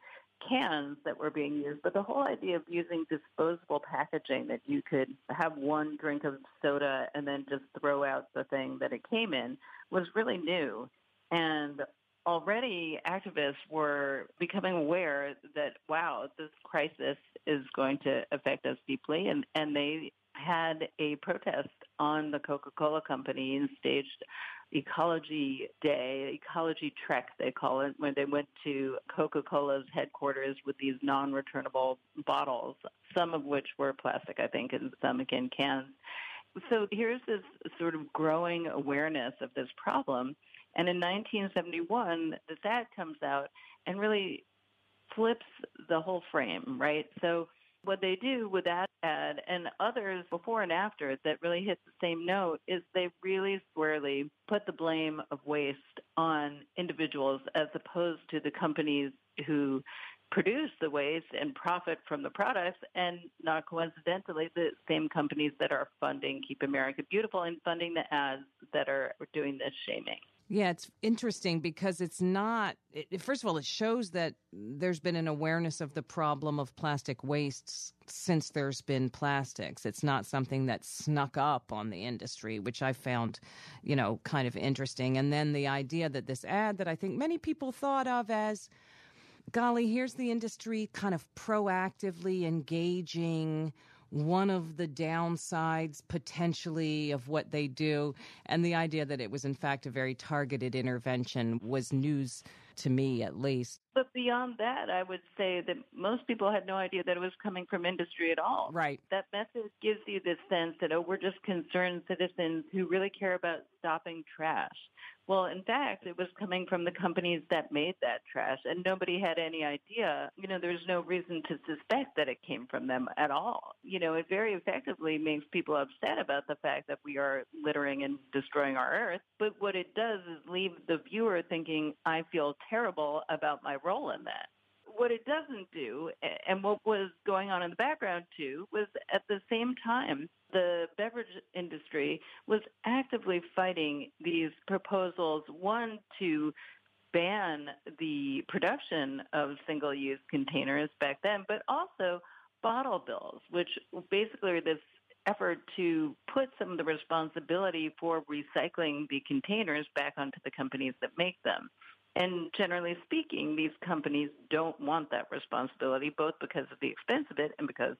cans that were being used, but the whole idea of using disposable packaging that you could have one drink of soda and then just throw out the thing that it came in was really new. And already activists were becoming aware that, wow, this crisis is going to affect us deeply. And, and they had a protest on the Coca Cola Company and staged Ecology Day, Ecology Trek, they call it, when they went to Coca Cola's headquarters with these non returnable bottles, some of which were plastic, I think, and some again cans. So here's this sort of growing awareness of this problem. And in 1971, the ad comes out and really flips the whole frame, right? So what they do with that ad and others before and after that really hit the same note is they really squarely put the blame of waste on individuals as opposed to the companies who produce the waste and profit from the products and not coincidentally the same companies that are funding Keep America Beautiful and funding the ads that are doing this shaming. Yeah, it's interesting because it's not, it, first of all, it shows that there's been an awareness of the problem of plastic wastes since there's been plastics. It's not something that snuck up on the industry, which I found, you know, kind of interesting. And then the idea that this ad that I think many people thought of as, golly, here's the industry kind of proactively engaging one of the downsides potentially of what they do. And the idea that it was, in fact, a very targeted intervention was news to me, at least. But beyond that, I would say that most people had no idea that it was coming from industry at all. Right. That message gives you this sense that, oh, we're just concerned citizens who really care about stopping trash. Well, in fact, it was coming from the companies that made that trash, and nobody had any idea. You know, there's no reason to suspect that it came from them at all. You know, it very effectively makes people upset about the fact that we are littering and destroying our earth. But what it does is leave the viewer thinking, I feel terrible about my role in that what it doesn't do, and what was going on in the background too, was at the same time, the beverage industry was actively fighting these proposals, one, to ban the production of single use containers back then, but also bottle bills, which basically are this effort to put some of the responsibility for recycling the containers back onto the companies that make them. And generally speaking, these companies don't want that responsibility, both because of the expense of it and because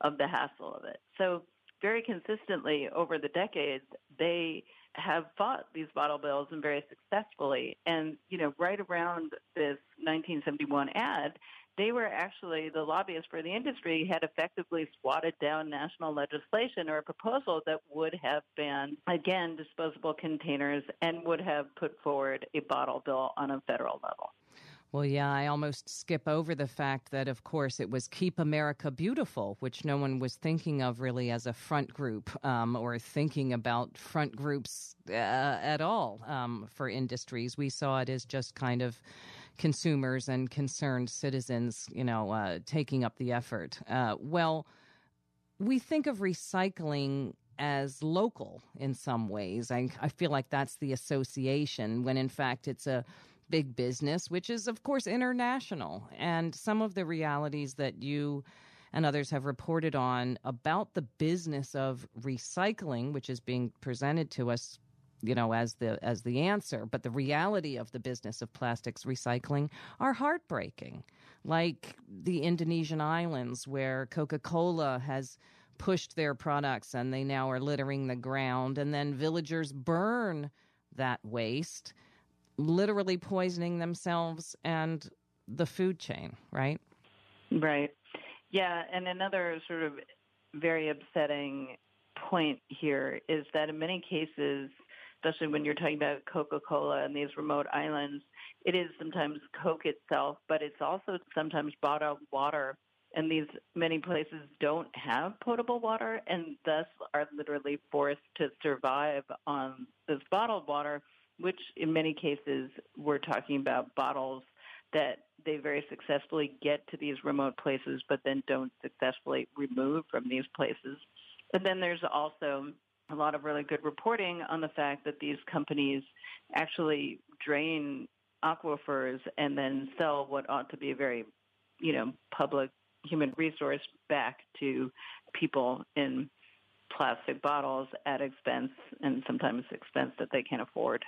of the hassle of it. So, very consistently over the decades, they have fought these bottle bills and very successfully. And, you know, right around this 1971 ad, they were actually the lobbyists for the industry had effectively swatted down national legislation or a proposal that would have banned again disposable containers and would have put forward a bottle bill on a federal level. Well, yeah, I almost skip over the fact that, of course, it was Keep America Beautiful, which no one was thinking of really as a front group um, or thinking about front groups uh, at all um, for industries. We saw it as just kind of consumers and concerned citizens, you know, uh, taking up the effort. Uh, well, we think of recycling as local in some ways. I, I feel like that's the association when in fact it's a big business, which is, of course, international. And some of the realities that you and others have reported on about the business of recycling, which is being presented to us you know as the as the answer. But the reality of the business of plastics recycling are heartbreaking. Like the Indonesian islands where Coca-Cola has pushed their products and they now are littering the ground and then villagers burn that waste literally poisoning themselves and the food chain right? Right. Yeah and another sort of very upsetting point here is that in many cases especially when you're talking about Coca-Cola and these remote islands, it is sometimes Coke itself, but it's also sometimes bottled water. And these many places don't have potable water and thus are literally forced to survive on this bottled water, which in many cases we're talking about bottles that they very successfully get to these remote places, but then don't successfully remove from these places. And then there's also a lot of really good reporting on the fact that these companies actually drain aquifers and then sell what ought to be a very you know, public human resource back to people in plastic bottles at expense and sometimes expense that they can't afford.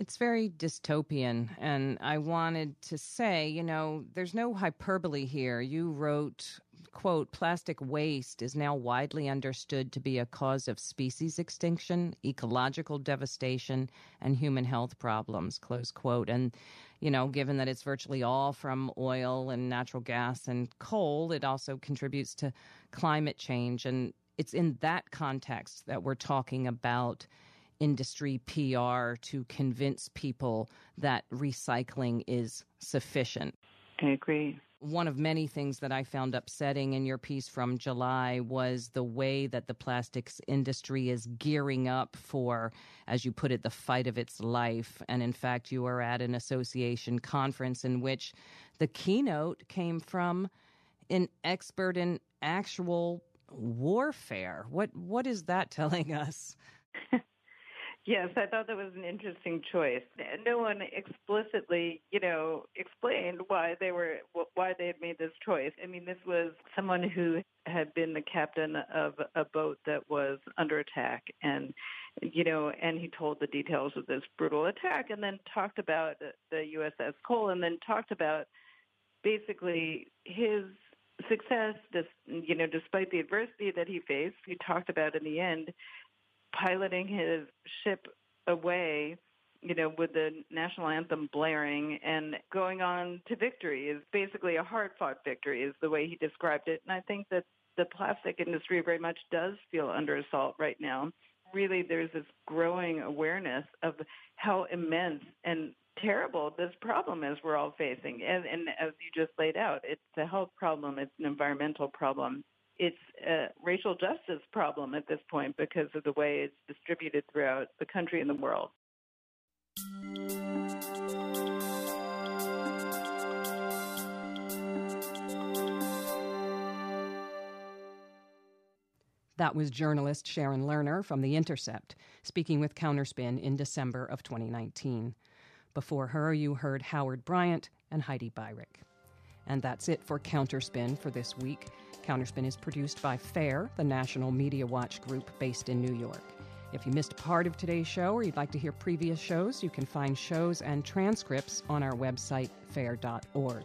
It's very dystopian. And I wanted to say, you know, there's no hyperbole here. You wrote, quote, plastic waste is now widely understood to be a cause of species extinction, ecological devastation, and human health problems, close quote. And, you know, given that it's virtually all from oil and natural gas and coal, it also contributes to climate change. And it's in that context that we're talking about industry PR to convince people that recycling is sufficient. I agree. One of many things that I found upsetting in your piece from July was the way that the plastics industry is gearing up for, as you put it, the fight of its life. And in fact, you were at an association conference in which the keynote came from an expert in actual warfare. What what is that [LAUGHS] telling us? [LAUGHS] Yes, I thought that was an interesting choice. No one explicitly, you know, explained why they were why they had made this choice. I mean, this was someone who had been the captain of a boat that was under attack and you know, and he told the details of this brutal attack and then talked about the USS Cole and then talked about basically his success, you know, despite the adversity that he faced, he talked about in the end piloting his ship away, you know, with the national anthem blaring and going on to victory is basically a hard fought victory, is the way he described it. And I think that the plastic industry very much does feel under assault right now. Really, there's this growing awareness of how immense and terrible this problem is we're all facing. And, and as you just laid out, it's a health problem, it's an environmental problem, it's a racial justice problem at this point because of the way it's distributed throughout the country and the world. That was journalist Sharon Lerner from The Intercept, speaking with Counterspin in December of 2019. Before her, you heard Howard Bryant and Heidi Beirich. And that's it for Counterspin for this week. Counterspin is produced by FAIR, the National Media Watch group based in New York. If you missed part of today's show or you'd like to hear previous shows, you can find shows and transcripts on our website, fair.org.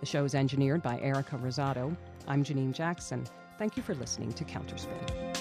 The show is engineered by Erica Rosado. I'm Janine Jackson. Thank you for listening to Counterspin.